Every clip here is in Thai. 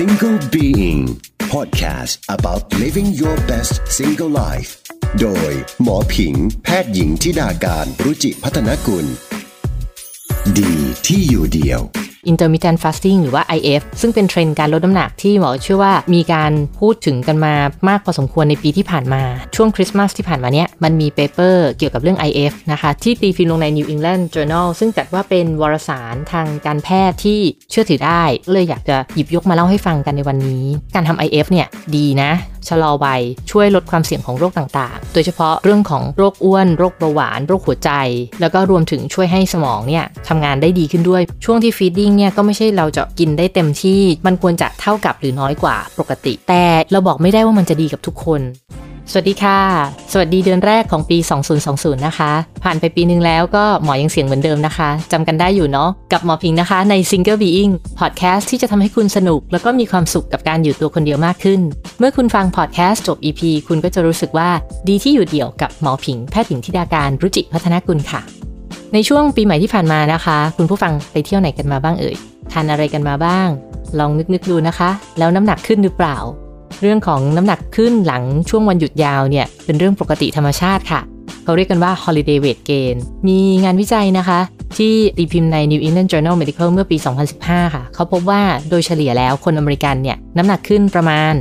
Single Being Podcast about living your best single life โดยหมอผิง แพทย์หญิงทิดาการรุจิพัฒนกุล ดีที่อยู่เดียว intermittent fasting หรือว่า IF ซึ่งเป็นเทรนด์การลดน้ำหนักที่หมอเชื่อว่ามีการพูดถึงกันมามากพอสมควรในปีที่ผ่านมา ช่วงคริสต์มาสที่ผ่านมาเนี้ยมันมี paper เกี่ยวกับเรื่อง IF นะคะที่ตีพิมพ์ลงใน New England Journal ซึ่งจัดว่าเป็นวารสารทางการแพทย์ที่เชื่อถือได้ เลยอยากจะหยิบยกมาเล่าให้ฟังกันในวันนี้ การทำ IF เนี่ยดีนะชะลอวัยช่วยลดความเสี่ยงของโรคต่างๆ โดยเฉพาะเรื่องของโรคอ้วน โรคเบาหวาน โรคหัวใจ แล้วก็รวมถึงช่วยให้สมองเนี่ยทำงานได้ดีขึ้นด้วย ช่วงที่ feeding เนี่ยก็ไม่ใช่เราจะกินได้เต็มที่ มันควรจะเท่ากับหรือน้อยกว่าปกติ แต่เราบอกไม่ได้ว่ามันจะดีกับทุกคน สวัสดีค่ะ สวัสดีเดือนแรกของปี 2020 นะคะ ผ่านไปปีนึงแล้วก็หมอยังเสียงเหมือนเดิมนะคะ จำกันได้อยู่เนาะ กับหมอผิงนะคะใน Single Being Podcast ที่จะทำให้คุณสนุก แล้วก็มีความสุขกับการอยู่ตัวคนเดียวมากขึ้น เมื่อคุณฟัง Podcast จบ EP คุณก็จะรู้สึกว่าดีที่อยู่เดี่ยวกับหมอพิง แพทย์หญิงธิดาการรุจิพัฒนกุลค่ะ ในช่วงปีใหม่ที่ผ่านมานะคะ คุณผู้ฟังไปเที่ยวไหนกันมาบ้างเอ่ย ทานอะไรกันมาบ้าง ลองนึกๆดูนะคะ แล้วน้ำหนักขึ้นหรือเปล่า เรื่องของน้ำหนักขึ้นหลังช่วงวันหยุดยาวเนี่ยเป็นเรื่องปกติธรรมชาติค่ะเขาเรียกกันว่า holiday weight gain มีงานวิจัยนะคะ ที่ตีพิมพ์ใน New England Journal Medical เมื่อปี 2015 ค่ะ เขาพบว่าโดยเฉลี่ยแล้วคนอเมริกันเนี่ยน้ำหนักขึ้นประมาณ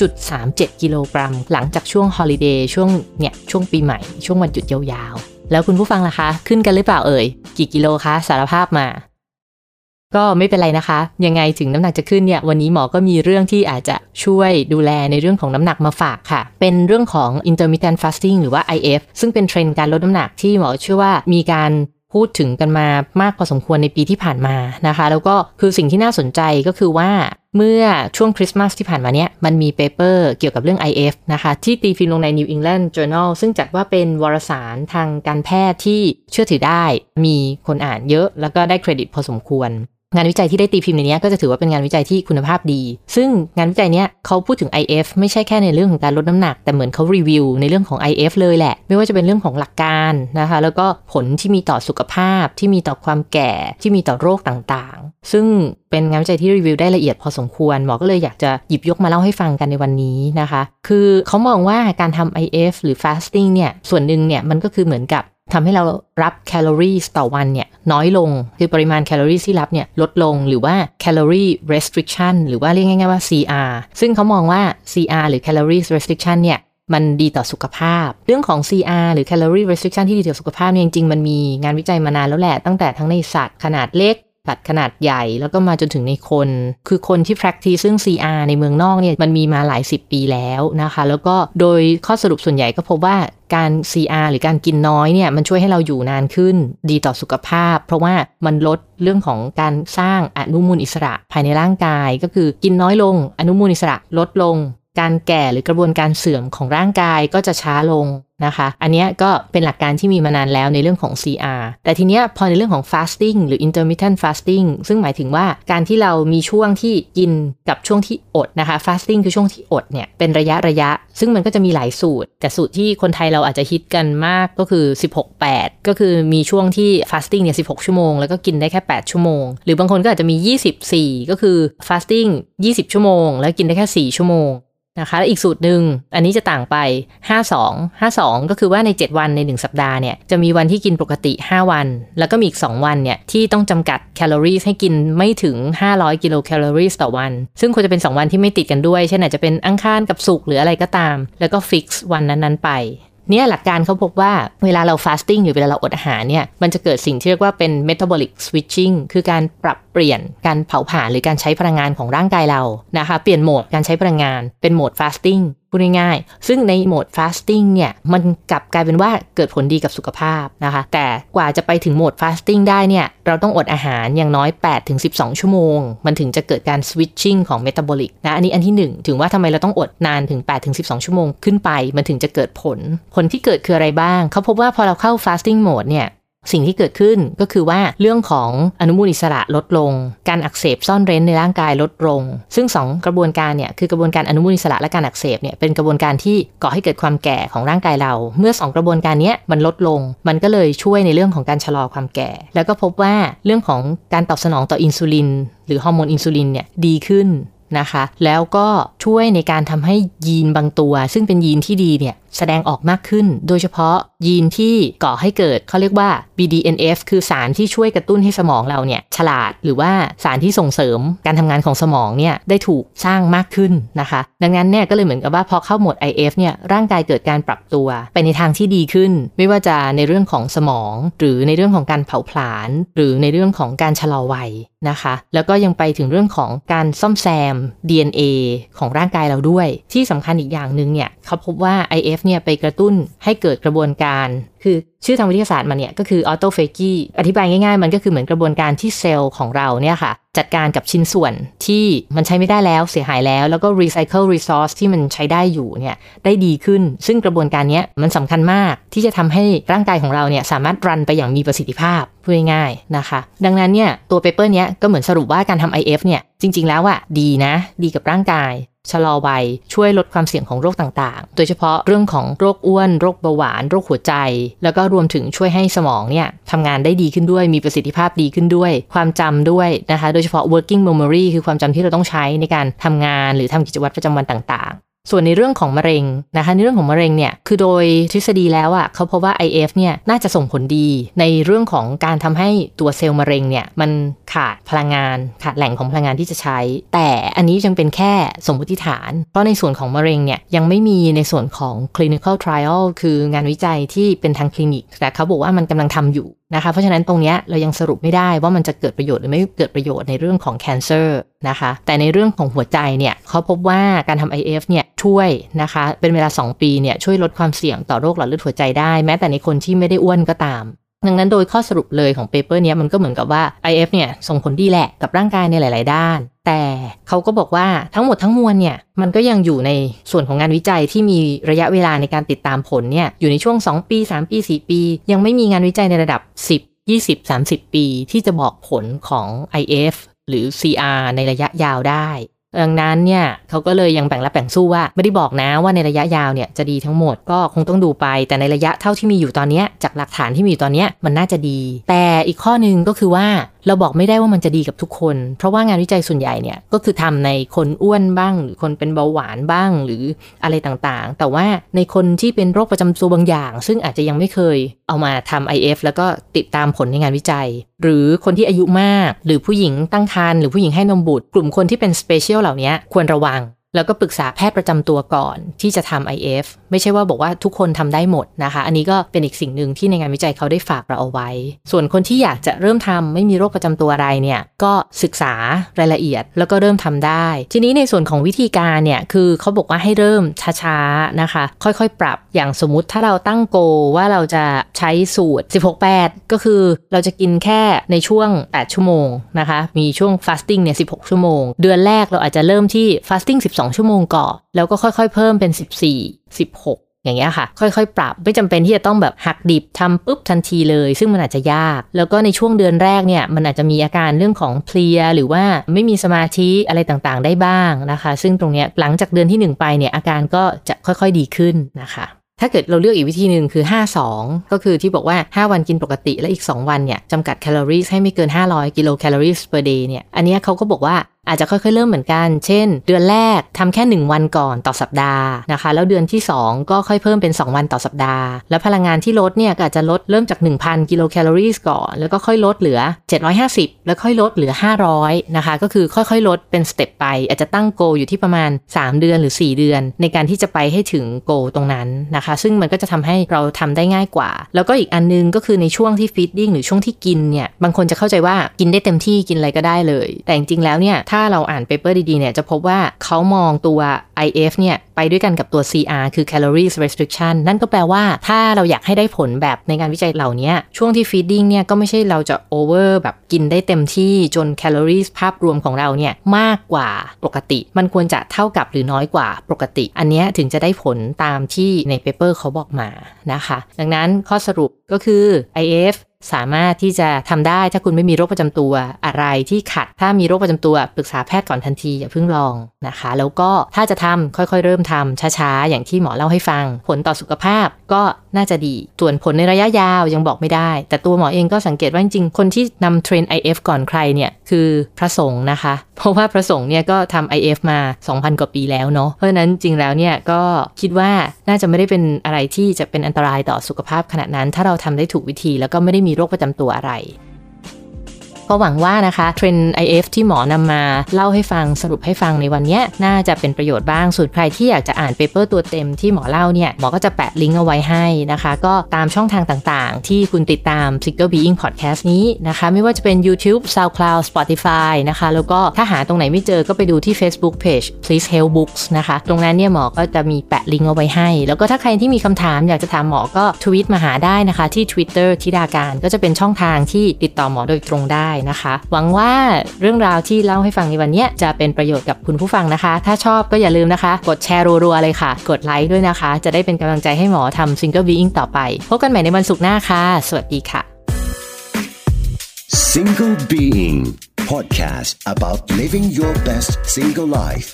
0.37 กิโลกรัม หลังจากช่วง holiday ช่วงเนี่ยช่วงปีใหม่ ช่วงวันหยุดยาวๆ แล้วคุณผู้ฟังล่ะคะ ขึ้นกันหรือเปล่าเอ่ย กี่กิโลคะ สารภาพมา ก็ไม่เป็นไรนะคะ ยังไงถึงน้ำหนักจะขึ้นเนี่ยวันนี้หมอก็มีเรื่องที่อาจจะช่วยดูแลในเรื่องของน้ำหนักมาฝากค่ะ เป็นเรื่องของ intermittent fasting หรือว่า IF ซึ่งเป็นเทรนด์การลดน้ำหนักที่หมอเชื่อว่ามีการพูดถึงกันมามากพอสมควรในปีที่ผ่านมานะคะ แล้วก็คือสิ่งที่น่าสนใจก็คือว่าเมื่อช่วงคริสต์มาสที่ผ่านมาเนี้ยมันมี paper เกี่ยวกับเรื่อง IF นะคะ ที่ตีพิมพ์ลงใน New England Journal ซึ่งจัดว่าเป็นวารสารทางการแพทย์ที่เชื่อถือได้ มีคนอ่านเยอะ แล้วก็ได้เครดิตพอสมควร งานวิจัยที่ได้ตีพิมพ์ในนี้ก็จะถือว่าเป็นงานวิจัยที่คุณภาพดี ซึ่งงานวิจัยเนี้ยเขาพูดถึง IF ไม่ใช่แค่ในเรื่องของการลดน้ำหนัก แต่เหมือนเขารีวิวในเรื่องของ IF เลยแหละ ไม่ว่าจะเป็นเรื่องของหลักการนะคะ แล้วก็ผลที่มีต่อสุขภาพ ที่มีต่อความแก่ที่มีต่อโรคต่างๆ ซึ่งเป็นงานวิจัยที่รีวิวได้ละเอียดพอสมควรหมอก็เลยอยากจะหยิบยกมาเล่าให้ฟังกันในวันนี้นะคะ คือเขามองว่าการทำ IF หรือ fasting เนี่ยส่วนหนึ่งเนี่ยมันก็คือเหมือนกับ ทำให้เรารับแคลอรี่ต่อวันเนี่ยน้อยลงคือปริมาณแคลอรี่ที่รับเนี่ยลดลงหรือว่า calorie restriction หรือว่าเรียกง่ายๆว่า CR ซึ่งเขามองว่า CR หรือ calorie restriction เนี่ยมันดีต่อสุขภาพ เรื่องของ CR หรือ calorie restriction ที่ดีต่อสุขภาพเนี่ยจริงๆ มันมีงานวิจัยมานานแล้วแหละ ตั้งแต่ทั้งในสัตว์ขนาดเล็ก สัตว์ขนาดใหญ่แล้วก็มาจนถึงในคน คือคนที่ practice ซึ่ง CR ในเมืองนอกเนี่ยมันมีมาหลายสิบปีแล้วนะคะ แล้วก็โดยข้อสรุปส่วนใหญ่ก็พบว่าการ CR หรือการกินน้อยเนี่ยมันช่วยให้เราอยู่นานขึ้น ดีต่อสุขภาพ เพราะว่ามันลดเรื่องของการสร้างอนุมูลอิสระภายในร่างกาย ก็คือกินน้อยลง อนุมูลอิสระลดลง การแก่หรือกระบวนการเสื่อมของร่างกายก็จะช้าลงนะคะ อันนี้ก็เป็นหลักการที่มีมานานแล้วในเรื่องของ CR แต่ทีเนี้ยพอในเรื่องของ fasting หรือ intermittent fasting ซึ่งหมายถึงว่าการที่เรามีช่วงที่กินกับช่วงที่อดนะคะ fasting คือช่วงที่อดเนี่ยเป็นระยะระยะ ซึ่งมันก็จะมีหลายสูตร แต่สูตรที่คนไทยเราอาจจะฮิตกันมากก็คือ 16-8 ก็คือมีช่วงที่ fasting เนี่ย 16 ชั่วโมง แล้วก็กินได้แค่ 8 ชั่วโมง หรือบางคนก็อาจจะมี 24 ก็คือ fasting 20 ชั่วโมง แล้วกินได้แค่ 4 ชั่วโมง นะคะและอีกสูตรหนึ่งอันนี้จะต่างไป 52 52 ก็คือว่าใน 7 วันใน 1 สัปดาห์เนี่ยจะมีวันที่กินปกติ 5 วัน แล้วก็มีอีก 2 วันเนี่ยที่ต้องจำกัดแคลอรี่ให้กินไม่ถึง 500 กิโลแคลอรี่ต่อวัน ซึ่งควรจะเป็น 2 วันที่ไม่ติดกันด้วย เช่นอาจจะเป็นอังคารกับศุกร์หรืออะไรก็ตาม แล้วก็ fix วันนั้นๆไป เนี่ยหลักการเขาพบว่าเวลาเรา fasting หรือเวลาเราอดอาหารเนี่ยมันจะเกิดสิ่งที่เรียกว่าเป็น metabolic switching คือการปรับเปลี่ยนการเผาผลาญหรือการใช้พลังงานของร่างกายเรานะคะเปลี่ยนโหมดการใช้พลังงานเป็นโหมดฟาสติ้ง พูดง่ายๆ ซึ่งในโหมด fasting เนี่ย มันกลับกลายเป็นว่าเกิดผลดีกับสุขภาพนะคะ แต่กว่าจะไปถึงโหมด fasting ได้เนี่ย เราต้องอดอาหารอย่างน้อย 8-12 ชั่วโมง มันถึงจะเกิดการ switching ของ metabolic นะ อันนี้อันที่ 1 ถึงว่าทำไมเราต้องอดนานถึง 8-12 ชั่วโมงขึ้นไป มันถึงจะเกิดผล ผลที่เกิดคืออะไรบ้าง เขาพบว่าพอเราเข้า fasting mode เนี่ย สิ่งที่เกิดขึ้นก็คือว่าเรื่องของอนุมูลอิสระลดลง การอักเสบซ่อนเร้นในร่างกายลดลง ซึ่ง 2 กระบวนการเนี่ยคือกระบวนการอนุมูลอิสระและการอักเสบเนี่ยเป็นกระบวนการที่ก่อให้เกิดความแก่ของร่างกายเรา เมื่อ 2 กระบวนการนี้มันลดลง มันก็เลยช่วยในเรื่องของการชะลอความแก่ แล้วก็พบว่าเรื่องของการตอบสนองต่ออินซูลิน หรือฮอร์โมนอินซูลินเนี่ยดีขึ้นนะคะ แล้วก็ช่วยในการทำให้ยีนบางตัว ซึ่งเป็นยีนที่ดีเนี่ยแสดงออกมากขึ้น โดยเฉพาะยีนที่ก่อให้เกิดเขาเรียกว่า BDNF คือสารที่ช่วยกระตุ้นให้สมองเราเนี่ยฉลาดหรือว่าสารที่ส่งเสริมการทำงานของสมองเนี่ยได้ถูกสร้างมากขึ้นนะคะ ดังนั้นเนี่ยก็เลยเหมือนกับว่าพอเข้าโหมด IF เนี่ยร่างกายเกิดการปรับตัว ไปในทางที่ดีขึ้น ไม่ว่าจะในเรื่องของสมอง หรือในเรื่องของการเผาผลาญหรือในเรื่องของการชะลอวัยนะคะ แล้วก็ยังไปถึงเรื่องของการซ่อมแซม DNA ของร่างกายเราด้วย ที่สำคัญอีกอย่างหนึ่งเนี่ยเขาพบว่า IF เนี่ยไปกระตุ้นให้เกิดกระบวนการ คือชื่อทางวิทยาศาสตร์มันเนี่ยก็คือ autophagy อธิบายง่ายๆ มันก็คือเหมือนกระบวนการที่เซลล์ของเราเนี่ยค่ะ จัดการกับชิ้นส่วนที่มันใช้ไม่ได้แล้วเสียหายแล้ว แล้วก็รีไซเคิล resource ที่มันใช้ได้อยู่เนี่ยได้ดีขึ้น ซึ่งกระบวนการนี้มันสำคัญมากที่จะทำให้ร่างกายของเราเนี่ยสามารถ run ไปอย่างมีประสิทธิภาพพูดง่ายๆนะคะ ดังนั้นเนี่ยตัว paper เนี้ยก็เหมือนสรุปว่าการทำ IF เนี่ยจริง ๆ แล้วอะดีนะ ดีกับร่างกายชะลอวัยช่วยลดความเสี่ยงของโรคต่างๆ โดยเฉพาะเรื่องของโรคอ้วน โรคเบาหวาน โรคหัวใจ แล้วก็รวมถึงช่วยให้สมองเนี่ยทำงานได้ดีขึ้นด้วย มีประสิทธิภาพดีขึ้นด้วย ความจำด้วยนะคะ โดยเฉพาะ working memory คือความจำที่เราต้องใช้ในการทำงานหรือทำกิจวัตรประจำวันต่างๆส่วนในเรื่องของมะเร็งนะคะในเรื่องของมะเร็งเนี่ยคือโดยทฤษฎีแล้วอะ่ะเขาพบว่า IF เนี่ยน่าจะส่งผลดีในเรื่องของการทำให้ตัวเซลล์มะเร็งเนี่ยมันขาดพลังงานขาดแหล่งของพลังงานที่จะใช้ แต่อันนี้ยังเป็นแค่สมมติฐาน เพราะในส่วนของมะเร็งเนี่ยยังไม่มีในส่วนของ clinical trial คืองานวิจัยที่เป็นทางคลินิก แต่เขาบอกว่ามันกำลังทำอยู่นะคะเพราะฉะนั้นตรงนี้เรายังสรุปไม่ได้ว่ามันจะเกิดประโยชน์หรือไม่เกิดประโยชน์ในเรื่องของ cancer นะคะแต่ในเรื่องของหัวใจเนี่ยเขาพบว่าการทำ IF เนี่ยช่วยนะคะเป็นเวลา 2 ปีเนี่ยช่วยลดความเสี่ยงต่อโรคหลอดเลือดหัวใจได้ แม้แต่ในคนที่ไม่ได้อ้วนก็ตาม ดังนั้นโดยข้อสรุปเลยของเปเปอร์นี้มันก็เหมือนกับว่า IF เนี่ยส่งผลดีแหละกับร่างกายในหลาย ๆ ด้าน แต่เขาก็บอกว่าทั้งหมดทั้งมวลเนี่ยมันก็ยังอยู่ในส่วนของงานวิจัยที่มีระยะเวลาในการติดตามผลเนี่ยอยู่ในช่วง 2 ปี 3 ปี 4 ปี ยังไม่มีงานวิจัยในระดับ 10 20 30 ปีที่จะบอกผลของ IF หรือ CR ในระยะยาวได้ ดังนั้นเนี่ยเขาก็เลยยังแบ่งรับแบ่งสู้ว่า ไม่ได้บอกนะว่าในระยะยาวเนี่ยจะดีทั้งหมดก็คงต้องดูไป แต่ในระยะเท่าที่มีอยู่ตอนนี้จากหลักฐานที่มีอยู่ตอนนี้มันน่าจะดี แต่อีกข้อหนึ่งก็คือว่าเราบอกไม่ได้ว่ามันจะดีกับทุกคน เพราะว่างานวิจัยส่วนใหญ่เนี่ยก็คือทำในคนอ้วนบ้าง หรือคนเป็นเบาหวานบ้างหรืออะไรต่างๆ แต่ว่าในคนที่เป็นโรคประจำตัวบางอย่าง ซึ่งอาจจะยังไม่เคยเอามาทำ IF แล้วก็ติดตามผลในงานวิจัย หรือคนที่อายุมาก หรือผู้หญิงตั้งครรภ์หรือผู้หญิงให้นมบุตร กลุ่มคนที่เป็น special เหล่านี้ควรระวัง แล้วก็ปรึกษาแพทย์ประจำตัวก่อนที่จะทำ IF ไม่ใช่ว่าบอกว่าทุกคนทำได้หมดนะคะ อันนี้ก็เป็นอีกสิ่งหนึ่งที่ในงานวิจัยเขาได้ฝากเราเอาไว้ ส่วนคนที่อยากจะเริ่มทำไม่มีโรคประจำตัวอะไรเนี่ย ก็ศึกษารายละเอียดแล้วก็เริ่มทำได้ ทีนี้ในส่วนของวิธีการเนี่ย คือเขาบอกว่าให้เริ่มช้าๆนะคะ ค่อยๆ ปรับอย่างสมมติถ้าเราตั้งโกว่าเราจะใช้สูตร 16-8 ก็คือเราจะกินแค่ในช่วง 8 ชั่วโมงนะคะ มีช่วง fasting เนี่ย 16 ชั่วโมง เดือนแรกเราอาจจะเริ่มที่ fasting 12ชั่วโมงก่อน แล้วก็ค่อยๆ เพิ่มเป็น 14 16อย่างเงี้ยค่ะ ค่อยๆ ปรับไม่จำเป็นที่จะต้องแบบหักดิบทำปุ๊บทันทีเลย ซึ่งมันอาจจะยาก แล้วก็ในช่วงเดือนแรกเนี่ยมันอาจจะมีอาการเรื่องของเพลีย หรือว่าไม่มีสมาธิอะไรต่างๆ ได้บ้างนะคะ ซึ่งตรงเนี้ยหลังจากเดือนที่ 1 ไปเนี่ยอาการก็จะค่อยๆดีขึ้นนะคะถ้าเกิดเราเลือกอีกวิธีหนึ่งคือ 5-2 ก็คือที่บอกว่า 5 วันกินปกติและอีก 2 วันเนี่ยจำกัดแคลอรี่ให้ไม่เกิน 500 กิโลแคลอรี่ per day เนี่ย อันนี้เขาก็บอกว่า อาจจะค่อยๆเริ่มเหมือนกัน เช่น เดือนแรกทำแค่ 1 วันก่อนต่อสัปดาห์นะคะ แล้วเดือนที่ 2 ก็ค่อยเพิ่มเป็น 2 วันต่อสัปดาห์ แล้วพลังงานที่ลดเนี่ยก็อาจจะลดเริ่มจาก 1,000 กิโลแคลอรี่ก่อน แล้วก็ค่อยลดเหลือ 750 แล้วค่อยลดเหลือ 500 นะคะ ก็คือค่อยๆ ลดเป็น step ไป อาจจะตั้ง goal อยู่ที่ประมาณ 3 เดือนหรือ 4 เดือน ในการที่จะไปให้ถึง goal ตรงนั้นนะคะ ซึ่งมันก็จะทำให้เราทำได้ง่ายกว่า แล้วก็อีกอันนึงก็คือในช่วงที่ feeding หรือช่วงที่กินเนี่ยบางคนจะเข้าใจว่ากินได้เต็มที่กินอะไรก็ได้เลย แต่จริงๆแล้วเนี่ยถ้าเราอ่าน paper ดีๆเนี่ยจะพบว่าเขามองตัว IF เนี่ยไปด้วยกันกับตัว CR คือ calories restriction นั่นก็แปลว่าถ้าเราอยากให้ได้ผลแบบในงานวิจัยเหล่านี้ ช่วงที่ feeding เนี่ยก็ไม่ใช่เราจะ over แบบกินได้เต็มที่จน calories ภาพรวมของเราเนี่ยมากกว่าปกติ มันควรจะเท่ากับหรือน้อยกว่าปกติ อันนี้ถึงจะได้ผลตามที่ในเปเปอร์เขาบอกมานะคะ ดังนั้นข้อสรุปก็คือ IF สามารถที่จะทำได้ถ้าคุณไม่มีโรคประจำตัวอะไรที่ขัด ถ้ามีโรคประจำตัวปรึกษาแพทย์ก่อนทันทีอย่าเพิ่งลองนะคะ แล้วก็ถ้าจะทำค่อยๆ เริ่มทำช้าๆ อย่างที่หมอเล่าให้ฟัง ผลต่อสุขภาพก็ น่าจะดี ส่วนผลในระยะยาวยังบอกไม่ได้ แต่ตัวหมอเองก็สังเกตว่าจริงๆ คนที่นำเทรน IF ก่อนใครเนี่ยคือพระสงฆ์นะคะ เพราะว่าพระสงฆ์เนี่ยก็ทำ IF มา 2,000 กว่าปีแล้วเนาะ เพราะฉะนั้นจริงแล้วเนี่ยก็คิดว่าน่าจะไม่ได้เป็นอะไรที่จะเป็นอันตรายต่อสุขภาพขนาดนั้น ถ้าเราทำได้ถูกวิธีแล้วก็ไม่ได้มีโรคประจำตัวอะไร ก็หวังว่านะคะเทรนด์ IF ที่หมอนำมาเล่าให้ฟังสรุปให้ฟังในวันนี้น่าจะเป็นประโยชน์บ้างส่วนใครที่อยากจะอ่าน paper ตัวเต็มที่หมอเล่าเนี่ยหมอก็จะแปะลิงก์เอาไว้ให้นะคะ ก็ตามช่องทางต่างๆ ที่คุณติดตาม Single Being Podcast นี้นะคะ ไม่ว่าจะเป็น YouTube SoundCloud Spotify นะคะ แล้วก็ถ้าหาตรงไหนไม่เจอก็ไปดูที่ Facebook Page Pleasehealth Books นะคะ ตรงนั้นเนี่ยหมอก็จะมีแปะลิงก์เอาไว้ให้ แล้วก็ถ้าใครที่มีคำถามอยากจะถามหมอก็ทวีตมาหาได้นะคะที่ Twitter ทิดาการก็จะเป็นช่องทางที่ติดต่อหมอโดยตรงได้นะคะ หวังว่าเรื่องราวที่เล่าให้ฟังในวันนี้จะเป็นประโยชน์กับคุณผู้ฟังนะคะ ถ้าชอบก็อย่าลืมนะคะ กดแชร์รัวๆเลยค่ะ กดไลค์ด้วยนะคะ จะได้เป็นกำลังใจให้หมอทำ Single Being ต่อไปพบกันใหม่ในวันศุกร์หน้าค่ะ สวัสดีค่ะ Single Being Podcast about living your best single life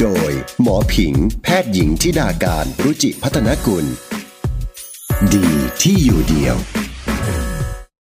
โดยหมอผิง แพทย์หญิงทิดาการรุจิพัฒนกุล ดีที่อยู่เดียว